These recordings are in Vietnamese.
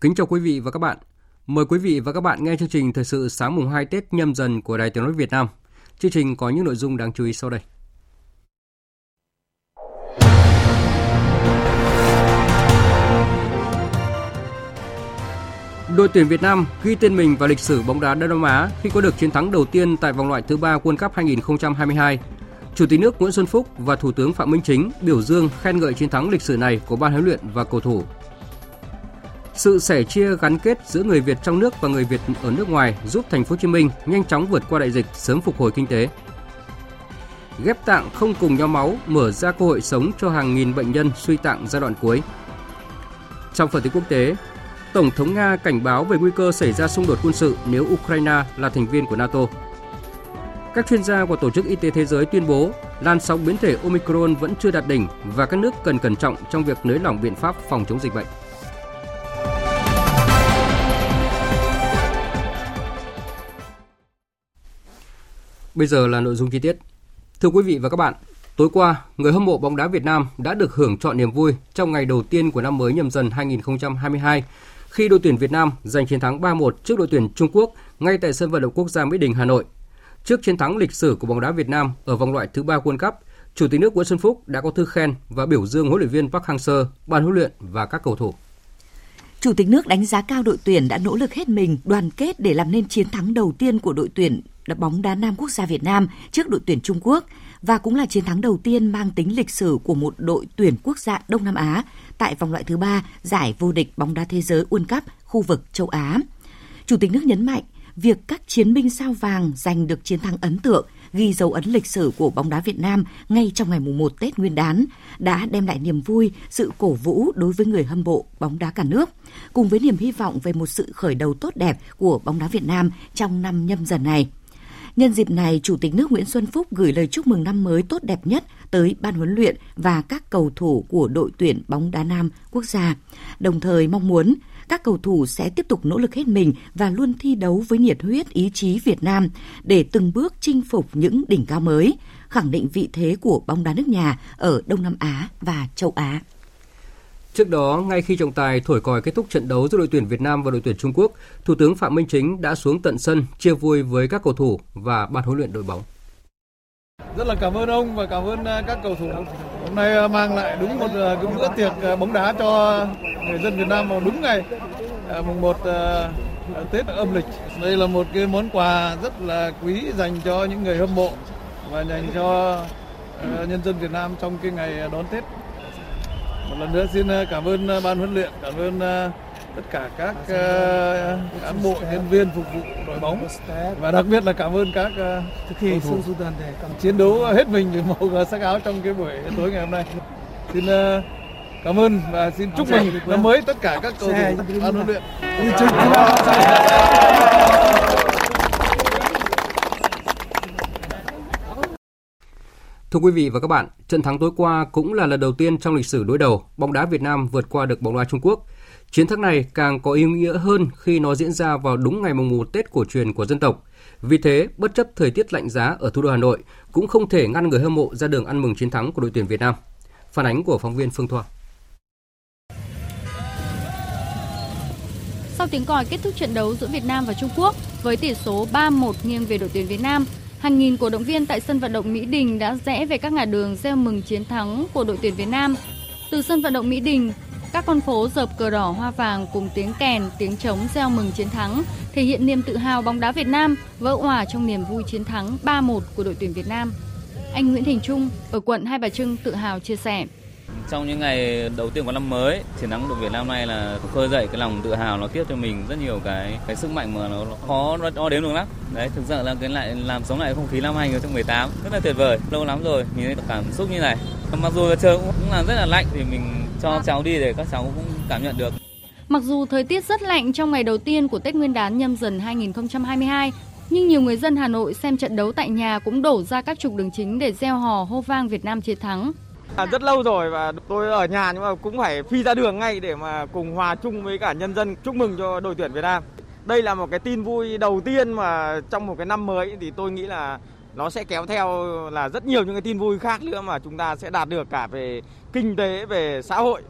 Kính chào quý vị và các bạn. Mời quý vị và các bạn nghe chương trình Thời sự sáng mùng 2 Tết nhâm dần của Đài Tiếng nói Việt Nam. Chương trình có những nội dung đáng chú ý sau đây. Đội tuyển Việt Nam ghi tên mình vào lịch sử bóng đá Đông Nam Á khi có được chiến thắng đầu tiên tại vòng loại thứ ba World Cup 2022. Chủ tịch nước Nguyễn Xuân Phúc và Thủ tướng Phạm Minh Chính biểu dương khen ngợi chiến thắng lịch sử này của ban huấn luyện và cầu thủ sự sẻ chia gắn kết giữa người Việt trong nước và người Việt ở nước ngoài giúp thành phố Hồ Chí Minh nhanh chóng vượt qua đại dịch, sớm phục hồi kinh tế. Ghép tạng không cùng nhau máu mở ra cơ hội sống cho hàng nghìn bệnh nhân suy tạng giai đoạn cuối. Trong phần tin quốc tế, Tổng thống Nga cảnh báo về nguy cơ xảy ra xung đột quân sự nếu Ukraine là thành viên của NATO. Các chuyên gia của Tổ chức Y tế Thế giới tuyên bố làn sóng biến thể Omicron vẫn chưa đạt đỉnh và các nước cần cẩn trọng trong việc nới lỏng biện pháp phòng chống dịch bệnh. Bây giờ là nội dung chi tiết. Thưa quý vị và các bạn, tối qua, người hâm mộ bóng đá Việt Nam đã được hưởng trọn niềm vui trong ngày đầu tiên của năm mới nhâm dần 2022 khi đội tuyển Việt Nam giành chiến thắng 3-1 trước đội tuyển Trung Quốc ngay tại sân vận động quốc gia Mỹ Đình, Hà Nội. Trước chiến thắng lịch sử của bóng đá Việt Nam ở vòng loại thứ ba World Cup, Chủ tịch nước Nguyễn Xuân Phúc đã có thư khen và biểu dương huấn luyện viên Park Hang-seo, ban huấn luyện và các cầu thủ. Chủ tịch nước đánh giá cao đội tuyển đã nỗ lực hết mình, đoàn kết để làm nên chiến thắng đầu tiên của đội tuyển bóng đá nam quốc gia Việt Nam trước đội tuyển Trung Quốc và cũng là chiến thắng đầu tiên mang tính lịch sử của một đội tuyển quốc gia Đông Nam Á tại vòng loại thứ ba giải vô địch bóng đá thế giới World Cup khu vực châu Á. Chủ tịch nước nhấn mạnh, việc các chiến binh sao vàng giành được chiến thắng ấn tượng, ghi dấu ấn lịch sử của bóng đá Việt Nam ngay trong ngày mùng 1 Tết Nguyên đán đã đem lại niềm vui, sự cổ vũ đối với người hâm mộ bóng đá cả nước, cùng với niềm hy vọng về một sự khởi đầu tốt đẹp của bóng đá Việt Nam trong năm nhâm dần này. Nhân dịp này, Chủ tịch nước Nguyễn Xuân Phúc gửi lời chúc mừng năm mới tốt đẹp nhất tới ban huấn luyện và các cầu thủ của đội tuyển bóng đá nam quốc gia, đồng thời mong muốn các cầu thủ sẽ tiếp tục nỗ lực hết mình và luôn thi đấu với nhiệt huyết ý chí Việt Nam để từng bước chinh phục những đỉnh cao mới, khẳng định vị thế của bóng đá nước nhà ở Đông Nam Á và châu Á. Trước đó, ngay khi trọng tài thổi còi kết thúc trận đấu giữa đội tuyển Việt Nam và đội tuyển Trung Quốc, Thủ tướng Phạm Minh Chính đã xuống tận sân chia vui với các cầu thủ và ban huấn luyện đội bóng. Rất là cảm ơn ông và cảm ơn à, các cầu thủ. Hôm nay ờ, mang lại đúng một ờ, cái bữa tiệc ờ, bóng đá cho người dân Việt Nam vào đúng ngày mùng 1 Tết âm lịch. Đây là một cái món quà rất là quý dành cho những người hâm mộ và dành cho nhân dân Việt Nam trong cái ngày đón Tết một lần nữa xin cảm ơn ban huấn luyện, cảm ơn tất cả các cán bộ nhân viên phục vụ đội bóng và đặc biệt là cảm ơn các cầu thủ chiến đấu hết mình vì màu sắc áo trong cái buổi tối ngày hôm nay. Xin cảm ơn và xin chúc mừng năm mới tất cả các cầu thủ ban huấn luyện. Thưa quý vị và các bạn, trận thắng tối qua cũng là lần đầu tiên trong lịch sử đối đầu bóng đá Việt Nam vượt qua được bóng đá Trung Quốc. Chiến thắng này càng có ý nghĩa hơn khi nó diễn ra vào đúng ngày mùng 1 Tết cổ truyền của dân tộc. Vì thế, bất chấp thời tiết lạnh giá ở thủ đô Hà Nội, cũng không thể ngăn người hâm mộ ra đường ăn mừng chiến thắng của đội tuyển Việt Nam. Phản ánh của phóng viên Phương Thoa. Sau tiếng còi kết thúc trận đấu giữa Việt Nam và Trung Quốc với tỷ số 3-1 nghiêng về đội tuyển Việt Nam, Hàng nghìn cổ động viên tại sân vận động Mỹ Đình đã rẽ về các ngã đường gieo mừng chiến thắng của đội tuyển Việt Nam. Từ sân vận động Mỹ Đình, các con phố dợp cờ đỏ hoa vàng cùng tiếng kèn, tiếng trống gieo mừng chiến thắng, thể hiện niềm tự hào bóng đá Việt Nam, vỡ hòa trong niềm vui chiến thắng 3-1 của đội tuyển Việt Nam. Anh Nguyễn Thành Trung ở quận Hai Bà Trưng tự hào chia sẻ. Trong những ngày đầu tiên của năm mới, chiến thắng đội Việt Nam này là khơi dậy cái lòng tự hào nó tiếp cho mình rất nhiều cái cái sức mạnh mà nó khó đo đếm được lắm. Đấy, thực sự là cái lại làm sống lại không khí năm 2018 rất là tuyệt vời. Lâu lắm rồi nhìn thấy cảm xúc như này. Mặc dù là trời cũng là rất là lạnh thì mình cho cháu đi để các cháu cũng cảm nhận được. Mặc dù thời tiết rất lạnh trong ngày đầu tiên của Tết Nguyên đán nhâm dần 2022, nhưng nhiều người dân Hà Nội xem trận đấu tại nhà cũng đổ ra các trục đường chính để gieo hò hô vang Việt Nam chiến thắng. À, rất lâu rồi và tôi ở nhà nhưng mà cũng phải phi ra đường ngay để mà cùng hòa chung với cả nhân dân chúc mừng cho đội tuyển Việt Nam. Đây là một cái tin vui đầu tiên mà trong một cái năm mới thì tôi nghĩ là nó sẽ kéo theo là rất nhiều những cái tin vui khác nữa mà chúng ta sẽ đạt được cả về kinh tế, về xã hội.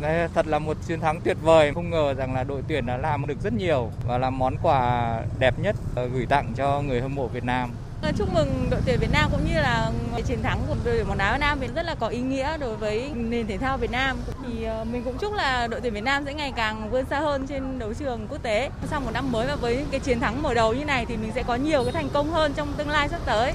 Đây thật là một chiến thắng tuyệt vời, không ngờ rằng là đội tuyển đã làm được rất nhiều và là món quà đẹp nhất ờ, gửi tặng cho người hâm mộ Việt Nam. Chúc mừng đội tuyển Việt Nam cũng như là chiến thắng của đội tuyển bóng đá Việt Nam thì rất là có ý nghĩa đối với nền thể thao Việt Nam. Thì ờ, mình cũng chúc là đội tuyển Việt Nam sẽ ngày càng vươn xa hơn trên đấu trường quốc tế. Sau một năm mới và với cái chiến thắng mở đầu như này thì mình sẽ có nhiều cái thành công hơn trong tương lai sắp tới.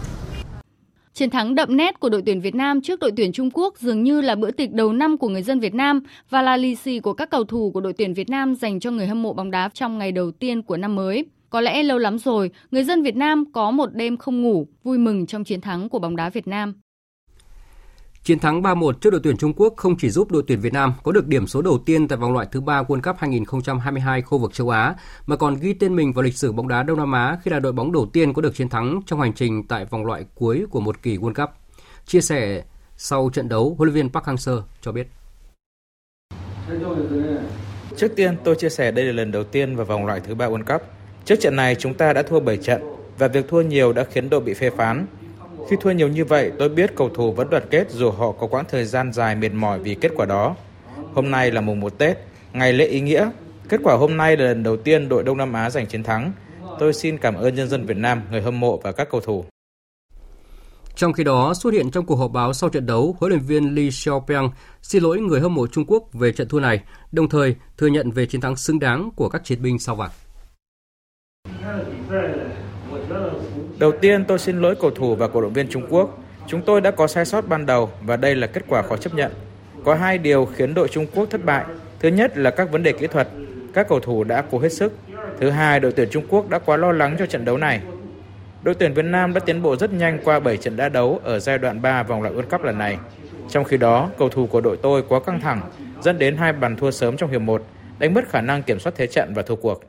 Chiến thắng đậm nét của đội tuyển Việt Nam trước đội tuyển Trung Quốc dường như là bữa tiệc đầu năm của người dân Việt Nam và là lì xì của các cầu thủ của đội tuyển Việt Nam dành cho người hâm mộ bóng đá trong ngày đầu tiên của năm mới. Có lẽ lâu lắm rồi, người dân Việt Nam có một đêm không ngủ, vui mừng trong chiến thắng của bóng đá Việt Nam. Chiến thắng 3-1 trước đội tuyển Trung Quốc không chỉ giúp đội tuyển Việt Nam có được điểm số đầu tiên tại vòng loại thứ 3 World Cup 2022 khu vực châu Á, mà còn ghi tên mình vào lịch sử bóng đá Đông Nam Á khi là đội bóng đầu tiên có được chiến thắng trong hành trình tại vòng loại cuối của một kỳ World Cup. Chia sẻ sau trận đấu, huấn luyện viên Park Hang-seo cho biết. Trước tiên, tôi chia sẻ đây là lần đầu tiên vào vòng loại thứ 3 World Cup. Trước trận này, chúng ta đã thua 7 trận và việc thua nhiều đã khiến đội bị phê phán. Khi thua nhiều như vậy, tôi biết cầu thủ vẫn đoàn kết dù họ có quãng thời gian dài mệt mỏi vì kết quả đó. Hôm nay là mùng 1 Tết, ngày lễ ý nghĩa. Kết quả hôm nay là lần đầu tiên đội Đông Nam Á giành chiến thắng. Tôi xin cảm ơn nhân dân Việt Nam, người hâm mộ và các cầu thủ. Trong khi đó, xuất hiện trong cuộc họp báo sau trận đấu, huấn luyện viên Li Xiaopeng xin lỗi người hâm mộ Trung Quốc về trận thua này, đồng thời thừa nhận về chiến thắng xứng đáng của các chiến binh sao vàng. Đầu tiên tôi xin lỗi cầu thủ và cổ động viên Trung Quốc. Chúng tôi đã có sai sót ban đầu và đây là kết quả khó chấp nhận. Có hai điều khiến đội Trung Quốc thất bại. Thứ nhất là các vấn đề kỹ thuật, các cầu thủ đã cố hết sức. Thứ hai, đội tuyển Trung Quốc đã quá lo lắng cho trận đấu này. Đội tuyển Việt Nam đã tiến bộ rất nhanh qua 7 trận đã đấu ở giai đoạn 3 vòng loại World Cup lần này. Trong khi đó, cầu thủ của đội tôi quá căng thẳng, dẫn đến hai bàn thua sớm trong hiệp 1, đánh mất khả năng kiểm soát thế trận và thua cuộc.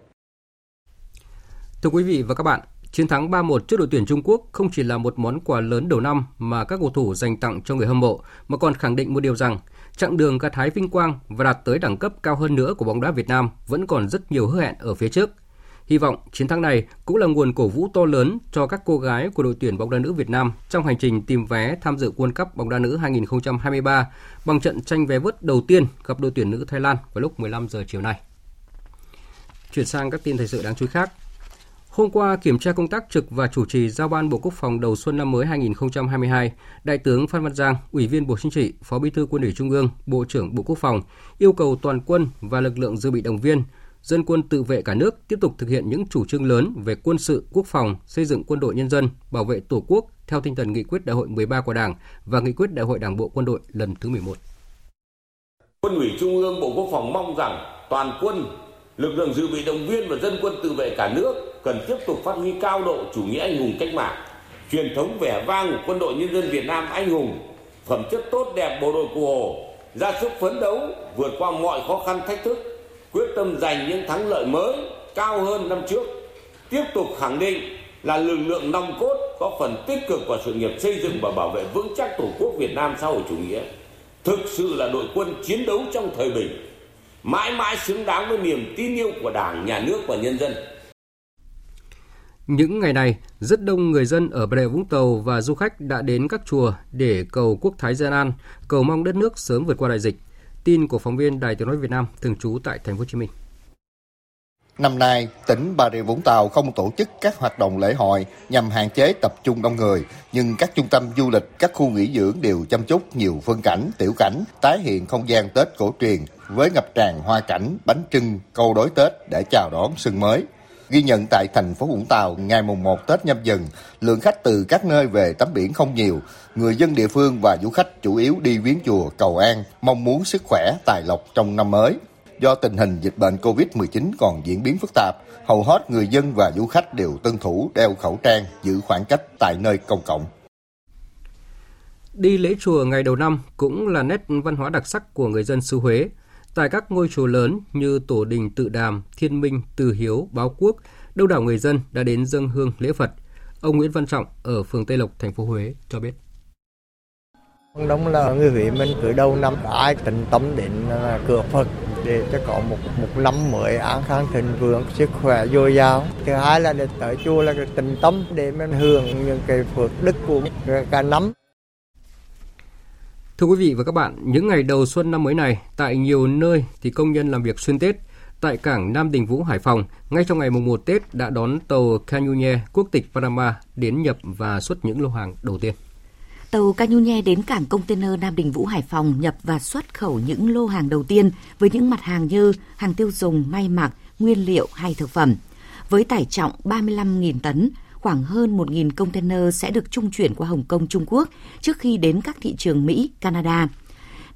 Thưa quý vị và các bạn, chiến thắng 3-1 trước đội tuyển Trung Quốc không chỉ là một món quà lớn đầu năm mà các cầu thủ dành tặng cho người hâm mộ, mà còn khẳng định một điều rằng chặng đường gặt hái vinh quang và đạt tới đẳng cấp cao hơn nữa của bóng đá Việt Nam vẫn còn rất nhiều hứa hẹn ở phía trước. Hy vọng chiến thắng này cũng là nguồn cổ vũ to lớn cho các cô gái của đội tuyển bóng đá nữ Việt Nam trong hành trình tìm vé tham dự World Cup bóng đá nữ 2023 bằng trận tranh vé vớt đầu tiên gặp đội tuyển nữ Thái Lan vào lúc 15 giờ chiều nay. Chuyển sang các tin thời sự đáng chú ý khác. Hôm qua, kiểm tra công tác trực và chủ trì giao ban Bộ Quốc phòng đầu xuân năm mới 2022, Đại tướng Phan Văn Giang, Ủy viên Bộ Chính trị, Phó Bí thư Quân ủy Trung ương, Bộ trưởng Bộ Quốc phòng yêu cầu toàn quân và lực lượng dự bị động viên, dân quân tự vệ cả nước tiếp tục thực hiện những chủ trương lớn về quân sự, quốc phòng, xây dựng quân đội nhân dân, bảo vệ Tổ quốc theo tinh thần nghị quyết Đại hội 13 của Đảng và nghị quyết Đại hội Đảng bộ quân đội lần thứ 11. Quân ủy Trung ương Bộ Quốc phòng mong rằng toàn quân, lực lượng dự bị động viên và dân quân tự vệ cả nước cần tiếp tục phát huy cao độ chủ nghĩa anh hùng cách mạng, truyền thống vẻ vang của quân đội nhân dân Việt Nam anh hùng, phẩm chất tốt đẹp bộ đội cụ Hồ, ra sức phấn đấu vượt qua mọi khó khăn thách thức, quyết tâm giành những thắng lợi mới cao hơn năm trước, tiếp tục khẳng định là lực lượng nòng cốt có phần tích cực vào sự nghiệp xây dựng và bảo vệ vững chắc Tổ quốc Việt Nam xã hội chủ nghĩa. Thực sự là đội quân chiến đấu trong thời bình, mãi mãi xứng đáng với niềm tin yêu của Đảng, Nhà nước và nhân dân. Những ngày này, rất đông người dân ở Bà Rịa Vũng Tàu và du khách đã đến các chùa để cầu quốc thái dân an, cầu mong đất nước sớm vượt qua đại dịch. Tin của phóng viên Đài Tiếng nói Việt Nam thường trú tại thành phố Hồ Chí Minh. Năm nay, tỉnh Bà Rịa Vũng Tàu không tổ chức các hoạt động lễ hội nhằm hạn chế tập trung đông người, nhưng các trung tâm du lịch, các khu nghỉ dưỡng đều chăm chút nhiều phương cảnh, tiểu cảnh, tái hiện không gian Tết cổ truyền với ngập tràn hoa cảnh, bánh trưng, câu đối Tết để chào đón xuân mới. Ghi nhận tại thành phố Vũng Tàu ngày mùng 1 Tết nhâm dần, lượng khách từ các nơi về tắm biển không nhiều. Người dân địa phương và du khách chủ yếu đi viếng chùa cầu an, mong muốn sức khỏe, tài lộc trong năm mới. Do tình hình dịch bệnh COVID-19 còn diễn biến phức tạp, hầu hết người dân và du khách đều tuân thủ đeo khẩu trang, giữ khoảng cách tại nơi công cộng. Đi lễ chùa ngày đầu năm cũng là nét văn hóa đặc sắc của người dân xứ Huế. Tại các ngôi chùa lớn như Tổ đình Tự Đàm, Thiên Minh, Từ Hiếu, Báo Quốc, đông đảo người dân đã đến dâng hương lễ Phật. Ông Nguyễn Văn Trọng ở phường Tây Lộc, thành phố Huế cho biết. Đông là người Huế mình cứ đầu năm ai tịnh tâm đến à, cửa Phật để cho có một một năm mới an khang thịnh vượng sức khỏe dồi dào thứ hai là để tới chùa là tình tâm để mình hưởng những cái phước đức của cả năm Thưa quý vị và các bạn, những ngày đầu xuân năm mới này, tại nhiều nơi thì công nhân làm việc xuyên Tết. Tại cảng Nam Đình Vũ, Hải Phòng, ngay trong ngày mùng 1 Tết đã đón tàu Canyune quốc tịch Panama đến nhập và xuất những lô hàng đầu tiên. Tàu Canyune đến cảng container Nam Đình Vũ Hải Phòng nhập và xuất khẩu những lô hàng đầu tiên với những mặt hàng như hàng tiêu dùng, may mặc, nguyên liệu hay thực phẩm. Với tải trọng 35.000 tấn, khoảng hơn 1.000 container sẽ được trung chuyển qua Hồng Kông, Trung Quốc trước khi đến các thị trường Mỹ, Canada.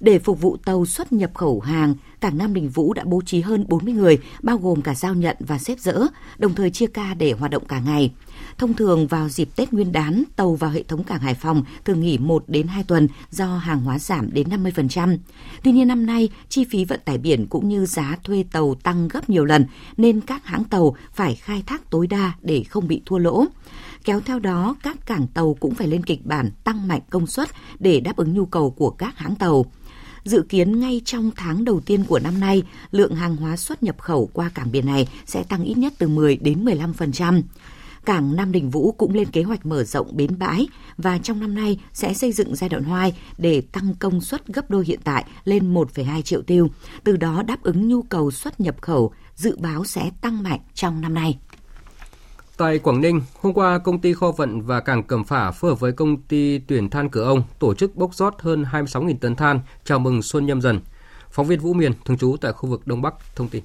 Để phục vụ tàu xuất nhập khẩu hàng, cảng Nam Đình Vũ đã bố trí hơn 40 người, bao gồm cả giao nhận và xếp dỡ, đồng thời chia ca để hoạt động cả ngày. Thông thường vào dịp Tết Nguyên đán, tàu vào hệ thống cảng Hải Phòng thường nghỉ 1 đến 2 tuần do hàng hóa giảm đến 50%. Tuy nhiên năm nay, chi phí vận tải biển cũng như giá thuê tàu tăng gấp nhiều lần nên các hãng tàu phải khai thác tối đa để không bị thua lỗ. Kéo theo đó, các cảng tàu cũng phải lên kịch bản tăng mạnh công suất để đáp ứng nhu cầu của các hãng tàu. Dự kiến ngay trong tháng đầu tiên của năm nay, lượng hàng hóa xuất nhập khẩu qua cảng biển này sẽ tăng ít nhất từ 10 đến 15%. Cảng Nam Đình Vũ cũng lên kế hoạch mở rộng bến bãi và trong năm nay sẽ xây dựng giai đoạn 2 để tăng công suất gấp đôi hiện tại lên 1,2 triệu tiêu, từ đó đáp ứng nhu cầu xuất nhập khẩu dự báo sẽ tăng mạnh trong năm nay. Tại Quảng Ninh, hôm qua công ty kho vận và cảng Cẩm Phả phối hợp với công ty tuyển than Cửa Ông tổ chức bốc rót hơn 26.000 tấn than chào mừng xuân nhâm dần. Phóng viên Vũ Miền thường trú tại khu vực Đông Bắc thông tin.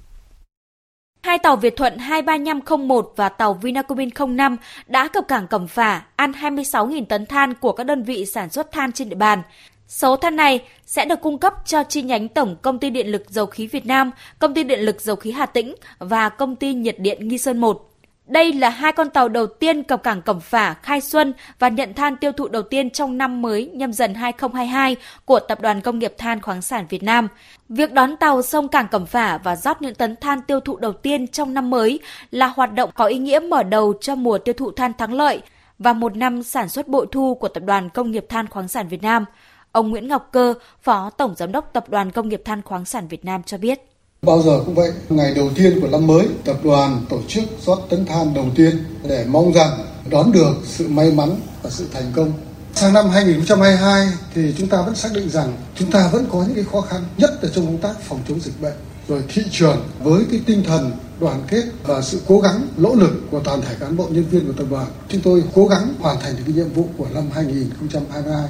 Hai tàu Việt Thuận 23501 và tàu Vinacomin 05 đã cập cảng Cẩm Phả ăn 26.000 tấn than của các đơn vị sản xuất than trên địa bàn. Số than này sẽ được cung cấp cho chi nhánh Tổng Công ty Điện lực Dầu khí Việt Nam, Công ty Điện lực Dầu khí Hà Tĩnh và Công ty Nhiệt điện Nghi Sơn 1. Đây là hai con tàu đầu tiên cập cảng Cẩm Phả khai xuân và nhận than tiêu thụ đầu tiên trong năm mới nhâm dần 2022 của Tập đoàn Công nghiệp Than khoáng sản Việt Nam. Việc đón tàu sông cảng Cẩm Phả và rót những tấn than tiêu thụ đầu tiên trong năm mới là hoạt động có ý nghĩa mở đầu cho mùa tiêu thụ than thắng lợi và một năm sản xuất bội thu của Tập đoàn Công nghiệp Than khoáng sản Việt Nam. Ông Nguyễn Ngọc Cơ, Phó Tổng Giám đốc Tập đoàn Công nghiệp Than khoáng sản Việt Nam cho biết. Bao giờ cũng vậy, ngày đầu tiên của năm mới, tập đoàn tổ chức rót tấn than đầu tiên để mong rằng đón được sự may mắn và sự thành công. Sang năm 2022 thì chúng ta vẫn xác định rằng chúng ta vẫn có những cái khó khăn, nhất là trong công tác phòng chống dịch bệnh. Rồi thị trường với cái tinh thần đoàn kết và sự cố gắng nỗ lực của toàn thể cán bộ nhân viên của tập đoàn, chúng tôi cố gắng hoàn thành được cái nhiệm vụ của năm 2022.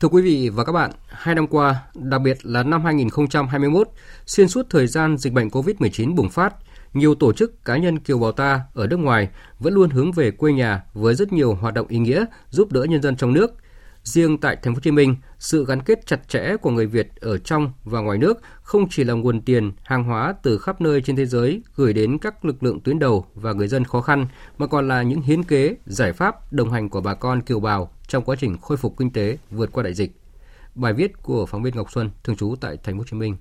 Thưa quý vị và các bạn, hai năm qua, đặc biệt là năm 2021, xuyên suốt thời gian dịch bệnh COVID-19 bùng phát, nhiều tổ chức cá nhân kiều bào ta ở nước ngoài vẫn luôn hướng về quê nhà với rất nhiều hoạt động ý nghĩa giúp đỡ nhân dân trong nước. Riêng tại Thành phố Hồ Chí Minh, sự gắn kết chặt chẽ của người Việt ở trong và ngoài nước không chỉ là nguồn tiền, hàng hóa từ khắp nơi trên thế giới gửi đến các lực lượng tuyến đầu và người dân khó khăn, mà còn là những hiến kế, giải pháp đồng hành của bà con kiều bào trong quá trình khôi phục kinh tế vượt qua đại dịch. Bài viết của phóng viên Ngọc Xuân thường trú tại Thành phố Hồ Chí Minh.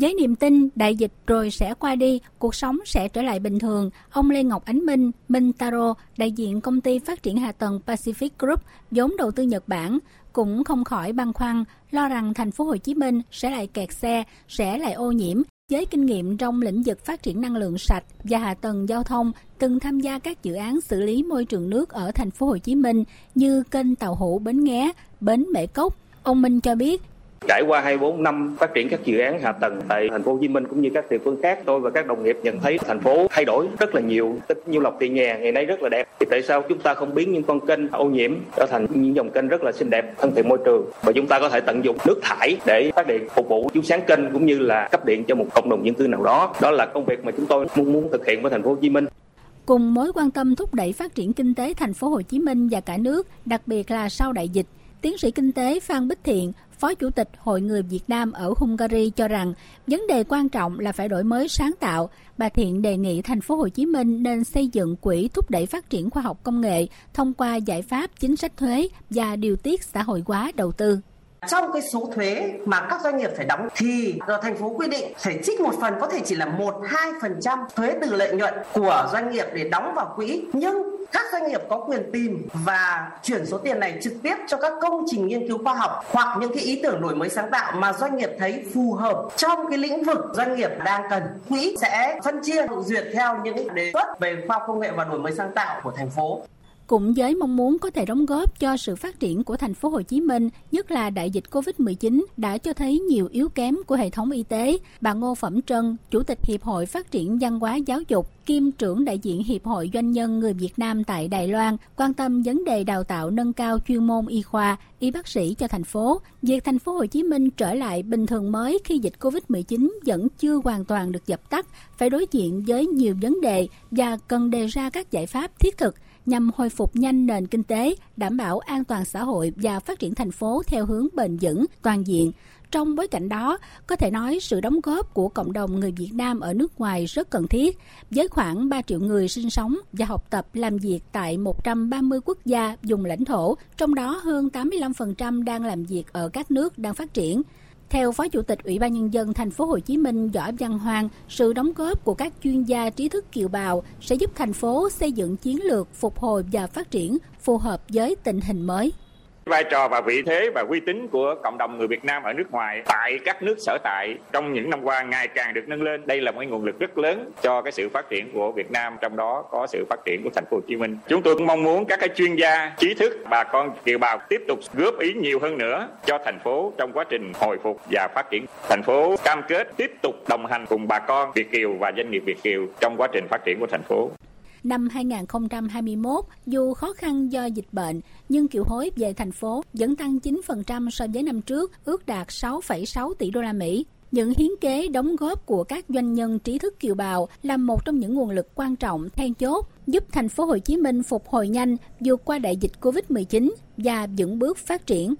Với niềm tin đại dịch rồi sẽ qua đi, cuộc sống sẽ trở lại bình thường, ông Lê Ngọc Ánh Minh, Minh Taro, đại diện công ty phát triển hạ tầng Pacific Group, vốn đầu tư Nhật Bản, cũng không khỏi băn khoăn, lo rằng thành phố Hồ Chí Minh sẽ lại kẹt xe, sẽ lại ô nhiễm. Với kinh nghiệm trong lĩnh vực phát triển năng lượng sạch và hạ tầng giao thông, từng tham gia các dự án xử lý môi trường nước ở thành phố Hồ Chí Minh như kênh Tàu Hủ Bến Nghé, Bến Mễ Cốc. Ông Minh cho biết Trải qua 24 năm phát triển các dự án hạ tầng tại thành phố Hồ Chí Minh cũng như các địa phương khác, tôi và các đồng nghiệp nhận thấy thành phố thay đổi rất là nhiều. Tích như Lộc tiền nhà ngày nay rất là đẹp. Thì tại sao chúng ta không biến những con kênh ô nhiễm trở thành những dòng kênh rất là xinh đẹp, thân thiện môi trường và chúng ta có thể tận dụng nước thải để phát điện phục vụ chiếu sáng kênh cũng như là cấp điện cho một cộng đồng dân cư nào đó. Đó là công việc mà chúng tôi muốn muốn thực hiện với thành phố Hồ Chí Minh. Cùng mối quan tâm thúc đẩy phát triển kinh tế thành phố Hồ Chí Minh và cả nước, đặc biệt là sau đại dịch, tiến sĩ kinh tế Phan Bích Thiện, Phó Chủ tịch Hội người Việt Nam ở Hungary cho rằng vấn đề quan trọng là phải đổi mới sáng tạo. Bà Thiện đề nghị thành phố Hồ Chí Minh nên xây dựng quỹ thúc đẩy phát triển khoa học công nghệ thông qua giải pháp chính sách thuế và điều tiết xã hội hóa đầu tư. Trong cái số thuế mà các doanh nghiệp phải đóng thì thành phố quy định phải trích một phần, có thể chỉ là 1-2% thuế từ lợi nhuận của doanh nghiệp để đóng vào quỹ. Nhưng các doanh nghiệp có quyền tìm và chuyển số tiền này trực tiếp cho các công trình nghiên cứu khoa học hoặc những cái ý tưởng đổi mới sáng tạo mà doanh nghiệp thấy phù hợp trong cái lĩnh vực doanh nghiệp đang cần. Quỹ sẽ phân chia, duyệt theo những đề xuất về khoa công nghệ và đổi mới sáng tạo của thành phố cũng với mong muốn có thể đóng góp cho sự phát triển của thành phố Hồ Chí Minh, nhất là đại dịch Covid-19 đã cho thấy nhiều yếu kém của hệ thống y tế. Bà Ngô Phẩm Trân, Chủ tịch Hiệp hội Phát triển Văn hóa Giáo dục, kiêm trưởng đại diện Hiệp hội Doanh nhân người Việt Nam tại Đài Loan, quan tâm vấn đề đào tạo nâng cao chuyên môn y khoa, y bác sĩ cho thành phố. Việc thành phố Hồ Chí Minh trở lại bình thường mới khi dịch Covid-19 vẫn chưa hoàn toàn được dập tắt, phải đối diện với nhiều vấn đề và cần đề ra các giải pháp thiết thực nhằm hồi phục nhanh nền kinh tế, đảm bảo an toàn xã hội và phát triển thành phố theo hướng bền vững, toàn diện. Trong bối cảnh đó, có thể nói sự đóng góp của cộng đồng người Việt Nam ở nước ngoài rất cần thiết, với khoảng 3 triệu người sinh sống và học tập làm việc tại 130 quốc gia dùng lãnh thổ, trong đó hơn 85% đang làm việc ở các nước đang phát triển. Theo Phó Chủ tịch Ủy ban nhân dân thành phố Hồ Chí Minh Võ Văn Hoàng, sự đóng góp của các chuyên gia trí thức kiều bào sẽ giúp thành phố xây dựng chiến lược phục hồi và phát triển phù hợp với tình hình mới. Vai trò và vị thế và uy tín của cộng đồng người Việt Nam ở nước ngoài tại các nước sở tại trong những năm qua ngày càng được nâng lên. Đây là một nguồn lực rất lớn cho cái sự phát triển của Việt Nam, trong đó có sự phát triển của thành phố Hồ Chí Minh. Chúng tôi cũng mong muốn các cái chuyên gia, trí thức, bà con kiều bào tiếp tục góp ý nhiều hơn nữa cho thành phố trong quá trình hồi phục và phát triển. Thành phố cam kết tiếp tục đồng hành cùng bà con Việt kiều và doanh nghiệp Việt kiều trong quá trình phát triển của thành phố. Năm 2021, dù khó khăn do dịch bệnh, nhưng kiều hối về thành phố vẫn tăng 9% so với năm trước, ước đạt 6,6 tỷ đô la Mỹ. Những hiến kế đóng góp của các doanh nhân trí thức kiều bào là một trong những nguồn lực quan trọng then chốt giúp thành phố Hồ Chí Minh phục hồi nhanh vượt qua đại dịch Covid-19 và vững bước phát triển.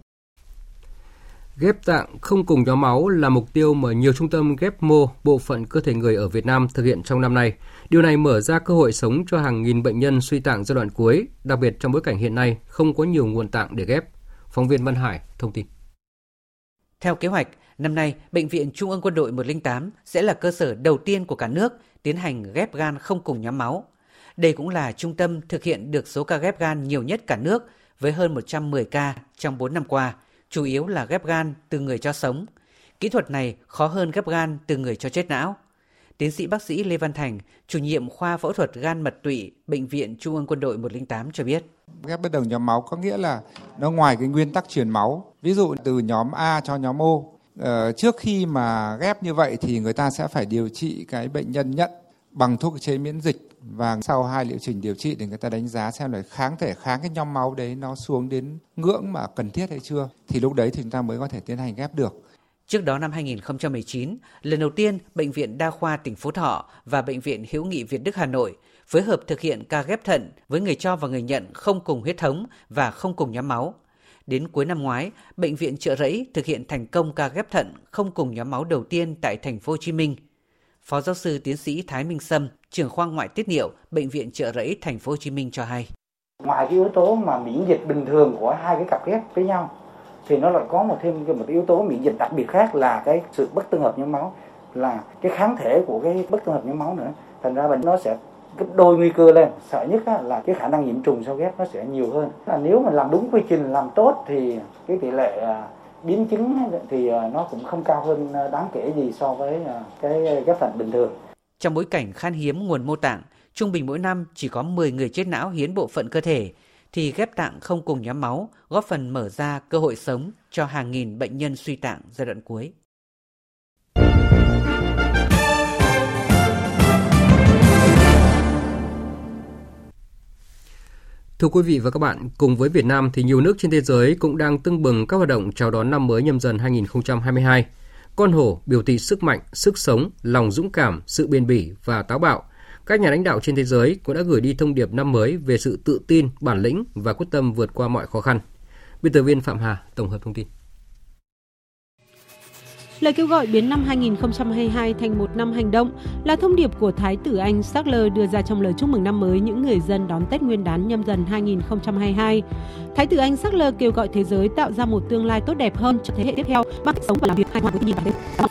Ghép tạng không cùng nhóm máu là mục tiêu mà nhiều trung tâm ghép mô bộ phận cơ thể người ở Việt Nam thực hiện trong năm nay. Điều này mở ra cơ hội sống cho hàng nghìn bệnh nhân suy tạng giai đoạn cuối, đặc biệt trong bối cảnh hiện nay không có nhiều nguồn tạng để ghép. Phóng viên Văn Hải thông tin. Theo kế hoạch, năm nay, Bệnh viện Trung ương Quân đội 108 sẽ là cơ sở đầu tiên của cả nước tiến hành ghép gan không cùng nhóm máu. Đây cũng là trung tâm thực hiện được số ca ghép gan nhiều nhất cả nước với hơn 110 ca trong 4 năm qua – chủ yếu là ghép gan từ người cho sống. Kỹ thuật này khó hơn ghép gan từ người cho chết não. Tiến sĩ bác sĩ Lê Văn Thành, chủ nhiệm khoa phẫu thuật gan mật tụy, Bệnh viện Trung ương Quân đội 108 cho biết. Ghép bất đồng nhóm máu có nghĩa là nó ngoài cái nguyên tắc truyền máu. Ví dụ từ nhóm A cho nhóm O. Ờ, trước khi mà ghép như vậy thì người ta sẽ phải điều trị cái bệnh nhân nhận bằng thuốc chế miễn dịch và sau hai liệu trình điều trị thì người ta đánh giá xem là kháng thể kháng cái nhóm máu đấy nó xuống đến ngưỡng mà cần thiết hay chưa thì lúc đấy thì chúng ta mới có thể tiến hành ghép được. Trước đó năm 2019, lần đầu tiên Bệnh viện Đa khoa tỉnh Phú Thọ và Bệnh viện Hữu nghị Việt Đức Hà Nội phối hợp thực hiện ca ghép thận với người cho và người nhận không cùng huyết thống và không cùng nhóm máu. Đến cuối năm ngoái, Bệnh viện Trợ Rẫy thực hiện thành công ca ghép thận không cùng nhóm máu đầu tiên tại thành phố Hồ Chí Minh – Phó giáo sư tiến sĩ Thái Minh Sâm, trưởng khoa ngoại tiết niệu, bệnh viện Trợ Rẫy thành phố Hồ Chí Minh cho hay. Ngoài cái yếu tố mà miễn dịch bình thường của hai cái cặp ghép với nhau thì nó lại có một thêm một yếu tố miễn dịch đặc biệt khác là cái sự bất tương hợp nhóm máu là cái kháng thể của cái bất tương hợp nhóm máu nữa. Thành ra bệnh nó sẽ gấp đôi nguy cơ lên. Sợ nhất là cái khả năng nhiễm trùng sau ghép nó sẽ nhiều hơn. Là nếu mà làm đúng quy trình làm tốt thì cái tỷ lệ à, biến chứng thì à, nó cũng không cao hơn à, đáng kể gì so với cái ghép thận bình thường. Trong bối cảnh khan hiếm nguồn mô tạng, trung bình mỗi năm chỉ có 10 người chết não hiến bộ phận cơ thể, thì ghép tạng không cùng nhóm máu góp phần mở ra cơ hội sống cho hàng nghìn bệnh nhân suy tạng giai đoạn cuối. Thưa quý vị và các bạn, cùng với Việt Nam thì nhiều nước trên thế giới cũng đang tưng bừng các hoạt động chào đón năm mới nhâm dần 2022. Con hổ biểu thị sức mạnh, sức sống, lòng dũng cảm, sự bền bỉ và táo bạo. Các nhà lãnh đạo trên thế giới cũng đã gửi đi thông điệp năm mới về sự tự tin, bản lĩnh và quyết tâm vượt qua mọi khó khăn. Biên tập viên Phạm Hà tổng hợp thông tin. Lời kêu gọi biến năm 2022 thành một năm hành động là thông điệp của Thái tử Anh Charles đưa ra trong lời chúc mừng năm mới những người dân đón Tết Nguyên đán nhâm dần 2022. Thái tử Anh Charles kêu gọi thế giới tạo ra một tương lai tốt đẹp hơn cho thế hệ tiếp theo bằng cách sống và làm việc hài hòa với thiên nhiên và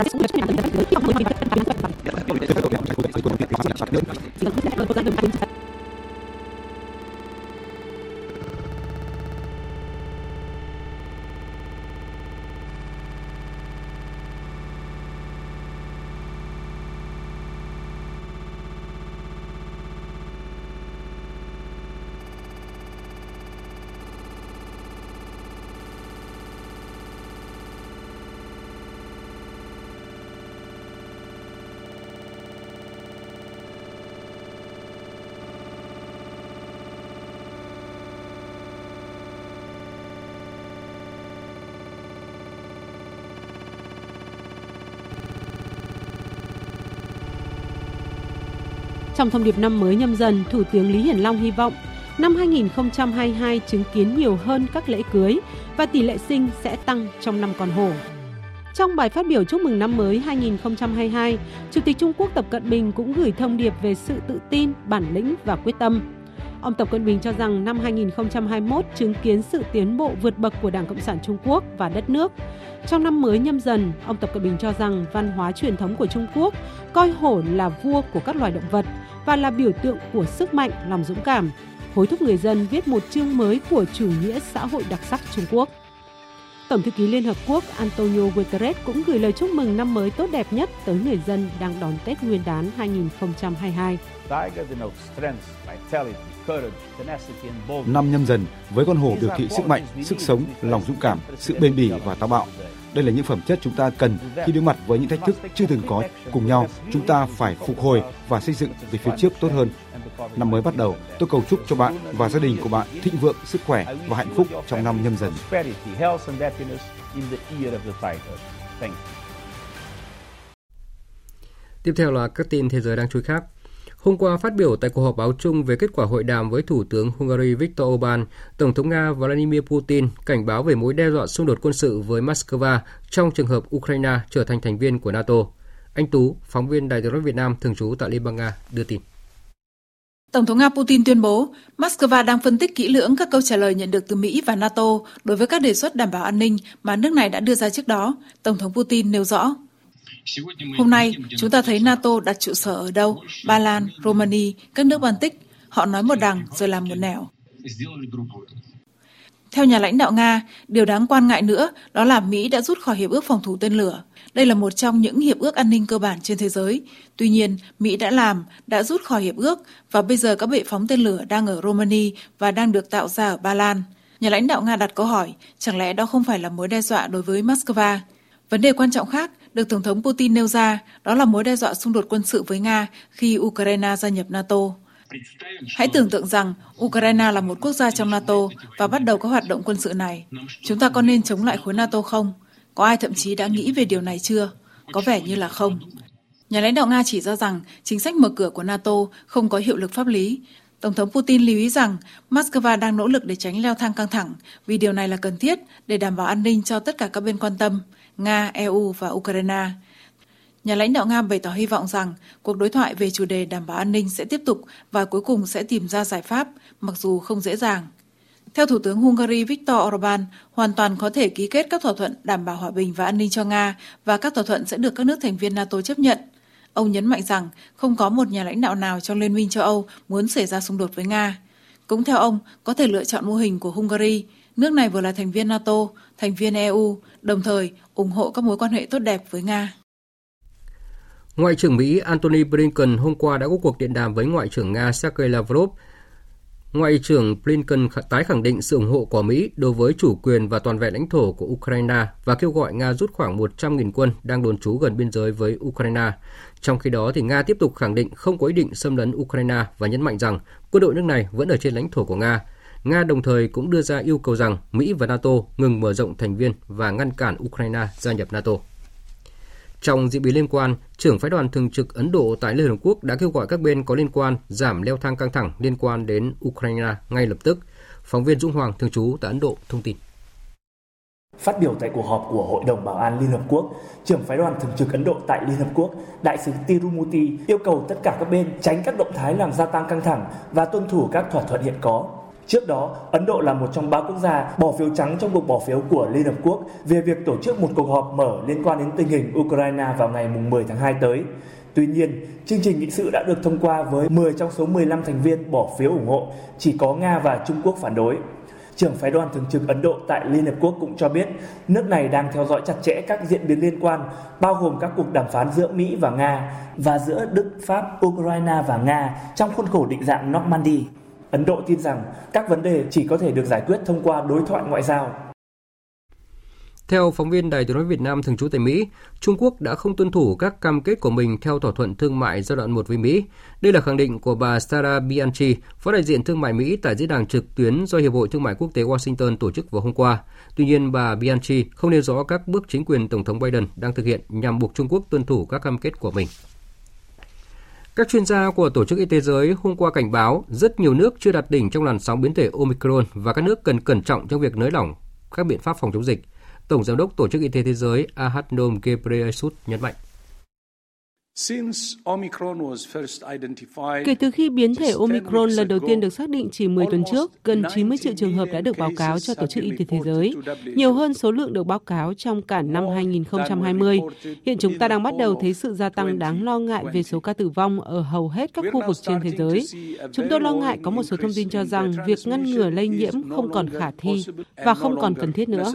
Trong thông điệp năm mới nhâm dần, Thủ tướng Lý Hiển Long hy vọng năm 2022 chứng kiến nhiều hơn các lễ cưới và tỷ lệ sinh sẽ tăng trong năm còn hổ. Trong bài phát biểu chúc mừng năm mới 2022, Chủ tịch Trung Quốc Tập Cận Bình cũng gửi thông điệp về sự tự tin, bản lĩnh và quyết tâm. Ông Tập Cận Bình cho rằng năm 2021 chứng kiến sự tiến bộ vượt bậc của Đảng Cộng sản Trung Quốc và đất nước. Trong năm mới nhâm dần, ông Tập Cận Bình cho rằng văn hóa truyền thống của Trung Quốc coi hổ là vua của các loài động vật và là biểu tượng của sức mạnh, lòng dũng cảm, hối thúc người dân viết một chương mới của chủ nghĩa xã hội đặc sắc Trung Quốc. Tổng thư ký Liên Hợp Quốc Antonio Guterres cũng gửi lời chúc mừng năm mới tốt đẹp nhất tới người dân đang đón Tết Nguyên đán 2022. Năm nhâm dần với con hổ biểu thị sức mạnh, sức sống, lòng dũng cảm, sự bền bỉ và táo bạo. Đây là những phẩm chất chúng ta cần khi đối mặt với những thách thức chưa từng có. Cùng nhau, chúng ta phải phục hồi và xây dựng về phía trước tốt hơn. Năm mới bắt đầu, tôi cầu chúc cho bạn và gia đình của bạn thịnh vượng, sức khỏe và hạnh phúc trong năm nhâm dần. Tiếp theo là các tin thế giới đang chui khác. Hôm qua phát biểu tại cuộc họp báo chung về kết quả hội đàm với Thủ tướng Hungary Viktor Orbán, Tổng thống Nga Vladimir Putin cảnh báo về mối đe dọa xung đột quân sự với Moscow trong trường hợp Ukraine trở thành thành viên của NATO. Anh Tú, phóng viên Đài tiếng nói Việt Nam thường trú tại Liên bang Nga, đưa tin. Tổng thống Nga Putin tuyên bố Moscow đang phân tích kỹ lưỡng các câu trả lời nhận được từ Mỹ và NATO đối với các đề xuất đảm bảo an ninh mà nước này đã đưa ra trước đó. Tổng thống Putin nêu rõ. Hôm nay, chúng ta thấy NATO đặt trụ sở ở đâu? Ba Lan, Romania, các nước Baltic. Họ nói một đằng rồi làm một nẻo. Theo nhà lãnh đạo Nga, điều đáng quan ngại nữa đó là Mỹ đã rút khỏi Hiệp ước phòng thủ tên lửa. Đây là một trong những hiệp ước an ninh cơ bản trên thế giới. Tuy nhiên, Mỹ đã làm, đã rút khỏi hiệp ước và bây giờ các bệ phóng tên lửa đang ở Romania và đang được tạo ra ở Ba Lan. Nhà lãnh đạo Nga đặt câu hỏi, chẳng lẽ đó không phải là mối đe dọa đối với Moscow? Vấn đề quan trọng khác được Tổng thống Putin nêu ra đó là mối đe dọa xung đột quân sự với Nga khi Ukraine gia nhập NATO. Hãy tưởng tượng rằng Ukraine là một quốc gia trong NATO và bắt đầu các hoạt động quân sự này. Chúng ta có nên chống lại khối NATO không? Có ai thậm chí đã nghĩ về điều này chưa? Có vẻ như là không. Nhà lãnh đạo Nga chỉ ra rằng chính sách mở cửa của NATO không có hiệu lực pháp lý. Tổng thống Putin lưu ý rằng Moscow đang nỗ lực để tránh leo thang căng thẳng vì điều này là cần thiết để đảm bảo an ninh cho tất cả các bên quan tâm, Nga, EU và Ukraine. Nhà lãnh đạo Nga bày tỏ hy vọng rằng cuộc đối thoại về chủ đề đảm bảo an ninh sẽ tiếp tục và cuối cùng sẽ tìm ra giải pháp, mặc dù không dễ dàng. Theo Thủ tướng Hungary Viktor Orbán, hoàn toàn có thể ký kết các thỏa thuận đảm bảo hòa bình và an ninh cho Nga và các thỏa thuận sẽ được các nước thành viên NATO chấp nhận. Ông nhấn mạnh rằng không có một nhà lãnh đạo nào trong Liên minh châu Âu muốn xảy ra xung đột với Nga. Cũng theo ông, có thể lựa chọn mô hình của Hungary, nước này vừa là thành viên NATO, thành viên EU, đồng thời ủng hộ các mối quan hệ tốt đẹp với Nga. Ngoại trưởng Mỹ Antony Blinken hôm qua đã có cuộc điện đàm với Ngoại trưởng Nga Sergei Lavrov Ngoại trưởng Blinken tái khẳng định sự ủng hộ của Mỹ đối với chủ quyền và toàn vẹn lãnh thổ của Ukraine và kêu gọi Nga rút khoảng 100.000 quân đang đồn trú gần biên giới với Ukraine. Trong khi đó, thì Nga tiếp tục khẳng định không có ý định xâm lấn Ukraine và nhấn mạnh rằng quân đội nước này vẫn ở trên lãnh thổ của Nga. Nga đồng thời cũng đưa ra yêu cầu rằng Mỹ và NATO ngừng mở rộng thành viên và ngăn cản Ukraine gia nhập NATO. Trong diễn biến liên quan, trưởng phái đoàn thường trực Ấn Độ tại Liên Hợp Quốc đã kêu gọi các bên có liên quan giảm leo thang căng thẳng liên quan đến Ukraine ngay lập tức. Phóng viên dũng Hoàng thường trú tại Ấn Độ thông tin. Phát biểu tại cuộc họp của Hội đồng Bảo an Liên Hợp Quốc, trưởng phái đoàn thường trực Ấn Độ tại Liên Hợp Quốc, đại sứ Tirumuti yêu cầu tất cả các bên tránh các động thái làm gia tăng căng thẳng và tuân thủ các thỏa thuận hiện có. Trước đó, Ấn Độ là một trong ba quốc gia bỏ phiếu trắng trong cuộc bỏ phiếu của Liên Hợp Quốc về việc tổ chức một cuộc họp mở liên quan đến tình hình Ukraine vào ngày 10 tháng 2 tới. Tuy nhiên, chương trình nghị sự đã được thông qua với 10 trong số 15 thành viên bỏ phiếu ủng hộ, chỉ có Nga và Trung Quốc phản đối. Trưởng phái đoàn thường trực Ấn Độ tại Liên Hợp Quốc cũng cho biết nước này đang theo dõi chặt chẽ các diễn biến liên quan, bao gồm các cuộc đàm phán giữa Mỹ và Nga và giữa Đức, Pháp, Ukraine và Nga trong khuôn khổ định dạng Normandy. Ấn Độ tin rằng các vấn đề chỉ có thể được giải quyết thông qua đối thoại ngoại giao. Theo phóng viên Đài tiếng nói Việt Nam thường trú tại Mỹ, Trung Quốc đã không tuân thủ các cam kết của mình theo thỏa thuận thương mại giai đoạn 1 với Mỹ. Đây là khẳng định của bà Sara Bianchi, phó đại diện thương mại Mỹ tại diễn đàn trực tuyến do Hiệp hội Thương mại Quốc tế Washington tổ chức vào hôm qua. Tuy nhiên, bà Bianchi không nêu rõ các bước chính quyền Tổng thống Biden đang thực hiện nhằm buộc Trung Quốc tuân thủ các cam kết của mình. Các chuyên gia của Tổ chức Y tế Giới hôm qua cảnh báo rất nhiều nước chưa đạt đỉnh trong làn sóng biến thể Omicron và các nước cần cẩn trọng trong việc nới lỏng các biện pháp phòng chống dịch. Tổng Giám đốc Tổ chức Y tế Thế giới Ahadnom Ghebreyesus nhấn mạnh. Kể từ khi biến thể Omicron lần đầu tiên được xác định chỉ 10 tuần trước, gần 90 triệu trường hợp đã được báo cáo cho Tổ chức Y tế Thế giới, nhiều hơn số lượng được báo cáo trong cả năm 2020. Hiện chúng ta đang bắt đầu thấy sự gia tăng đáng lo ngại về số ca tử vong ở hầu hết các khu vực trên thế giới. Chúng tôi lo ngại có một số thông tin cho rằng việc ngăn ngừa lây nhiễm không còn khả thi và không còn cần thiết nữa.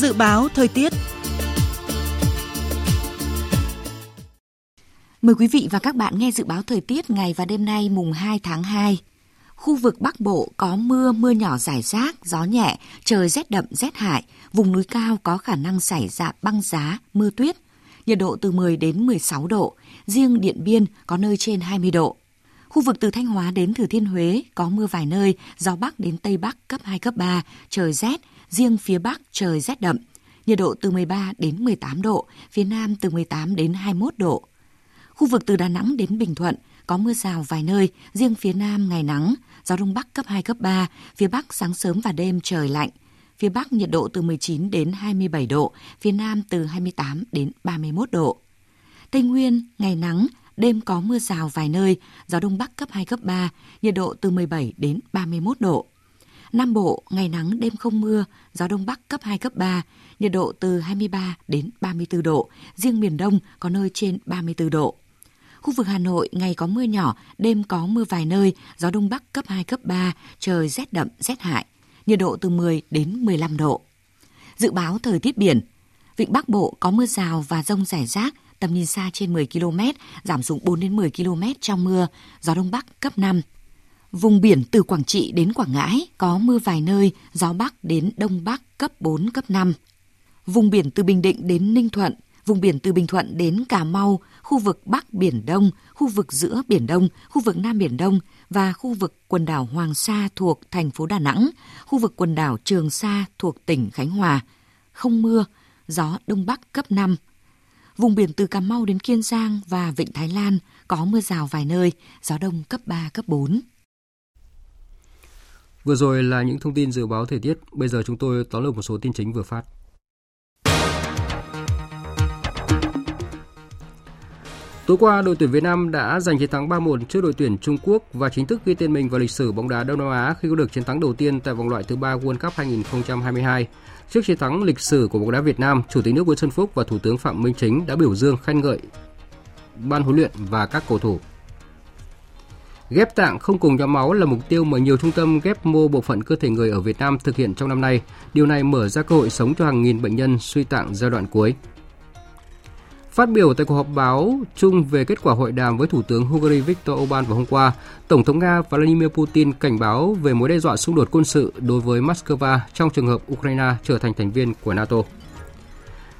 Dự báo thời tiết Mời quý vị và các bạn nghe dự báo thời tiết ngày và đêm nay mùng 2 tháng 2. Khu vực Bắc Bộ có mưa, mưa nhỏ rải rác, gió nhẹ, trời rét đậm, rét hại. Vùng núi cao có khả năng xảy ra băng giá, mưa tuyết. Nhiệt độ từ 10 đến 16 độ, riêng Điện Biên có nơi trên 20 độ. Khu vực từ Thanh Hóa đến Thừa Thiên Huế có mưa vài nơi, gió Bắc đến Tây Bắc cấp 2, cấp 3, trời rét, riêng phía Bắc trời rét đậm, nhiệt độ từ 13 đến 18 độ, phía Nam từ 18 đến 21 độ. Khu vực từ Đà Nẵng đến Bình Thuận có mưa rào vài nơi, riêng phía Nam ngày nắng, gió Đông Bắc cấp 2, cấp 3, phía Bắc sáng sớm và đêm trời lạnh. Phía Bắc nhiệt độ từ 19 đến 27 độ, phía Nam từ 28 đến 31 độ. Tây Nguyên, ngày nắng, đêm có mưa rào vài nơi, gió Đông Bắc cấp 2, cấp 3, nhiệt độ từ 17 đến 31 độ. Nam Bộ, ngày nắng đêm không mưa, gió Đông Bắc cấp 2, cấp 3, nhiệt độ từ 23 đến 34 độ, riêng miền Đông có nơi trên 34 độ. Khu vực Hà Nội, ngày có mưa nhỏ, đêm có mưa vài nơi, gió Đông Bắc cấp 2, cấp 3, trời rét đậm, rét hại, nhiệt độ từ 10 đến 15 độ. Dự báo thời tiết biển, Vịnh Bắc Bộ có mưa rào và rông rải rác, tầm nhìn xa trên 10 km, giảm xuống 4 đến 10 km trong mưa, gió Đông Bắc cấp 5. Vùng biển từ Quảng Trị đến Quảng Ngãi có mưa vài nơi, gió Bắc đến Đông Bắc cấp 4, cấp 5. Vùng biển từ Bình Định đến Ninh Thuận, vùng biển từ Bình Thuận đến Cà Mau, khu vực Bắc Biển Đông, khu vực giữa Biển Đông, khu vực Nam Biển Đông và khu vực quần đảo Hoàng Sa thuộc thành phố Đà Nẵng, khu vực quần đảo Trường Sa thuộc tỉnh Khánh Hòa. Không mưa, gió Đông Bắc cấp 5. Vùng biển từ Cà Mau đến Kiên Giang và Vịnh Thái Lan có mưa rào vài nơi, gió đông cấp 3, cấp 4. Vừa rồi là những thông tin dự báo thời tiết, bây giờ chúng tôi tóm lược một số tin chính vừa phát. Tối qua, đội tuyển Việt Nam đã giành chiến thắng 3-1 trước đội tuyển Trung Quốc và chính thức ghi tên mình vào lịch sử bóng đá Đông Nam Á khi có được chiến thắng đầu tiên tại vòng loại thứ ba World Cup 2022. Trước chiến thắng lịch sử của bóng đá Việt Nam, Chủ tịch nước Nguyễn Xuân Phúc và Thủ tướng Phạm Minh Chính đã biểu dương khen ngợi ban huấn luyện và các cầu thủ. Ghép tạng không cùng nhóm máu là mục tiêu mà nhiều trung tâm ghép mô bộ phận cơ thể người ở Việt Nam thực hiện trong năm nay. Điều này mở ra cơ hội sống cho hàng nghìn bệnh nhân suy tạng giai đoạn cuối. Phát biểu tại cuộc họp báo chung về kết quả hội đàm với Thủ tướng Hungary Viktor Orbán vào hôm qua, Tổng thống Nga Vladimir Putin cảnh báo về mối đe dọa xung đột quân sự đối với Moscow trong trường hợp Ukraine trở thành thành viên của NATO.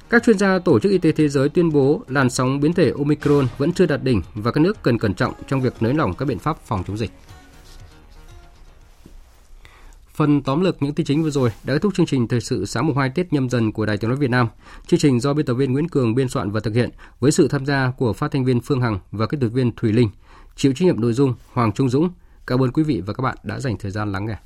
Các chuyên gia Tổ chức Y tế Thế giới tuyên bố làn sóng biến thể Omicron vẫn chưa đạt đỉnh và các nước cần cẩn trọng trong việc nới lỏng các biện pháp phòng chống dịch. Phần tóm lược những tin chính vừa rồi đã kết thúc chương trình thời sự sáng mùng 2 Tết nhâm dần của Đài Tiếng nói Việt Nam. Chương trình do biên tập viên Nguyễn Cường biên soạn và thực hiện với sự tham gia của phát thanh viên Phương Hằng và kỹ thuật viên Thùy Linh. Chịu trách nhiệm nội dung Hoàng Trung Dũng. Cảm ơn quý vị và các bạn đã dành thời gian lắng nghe.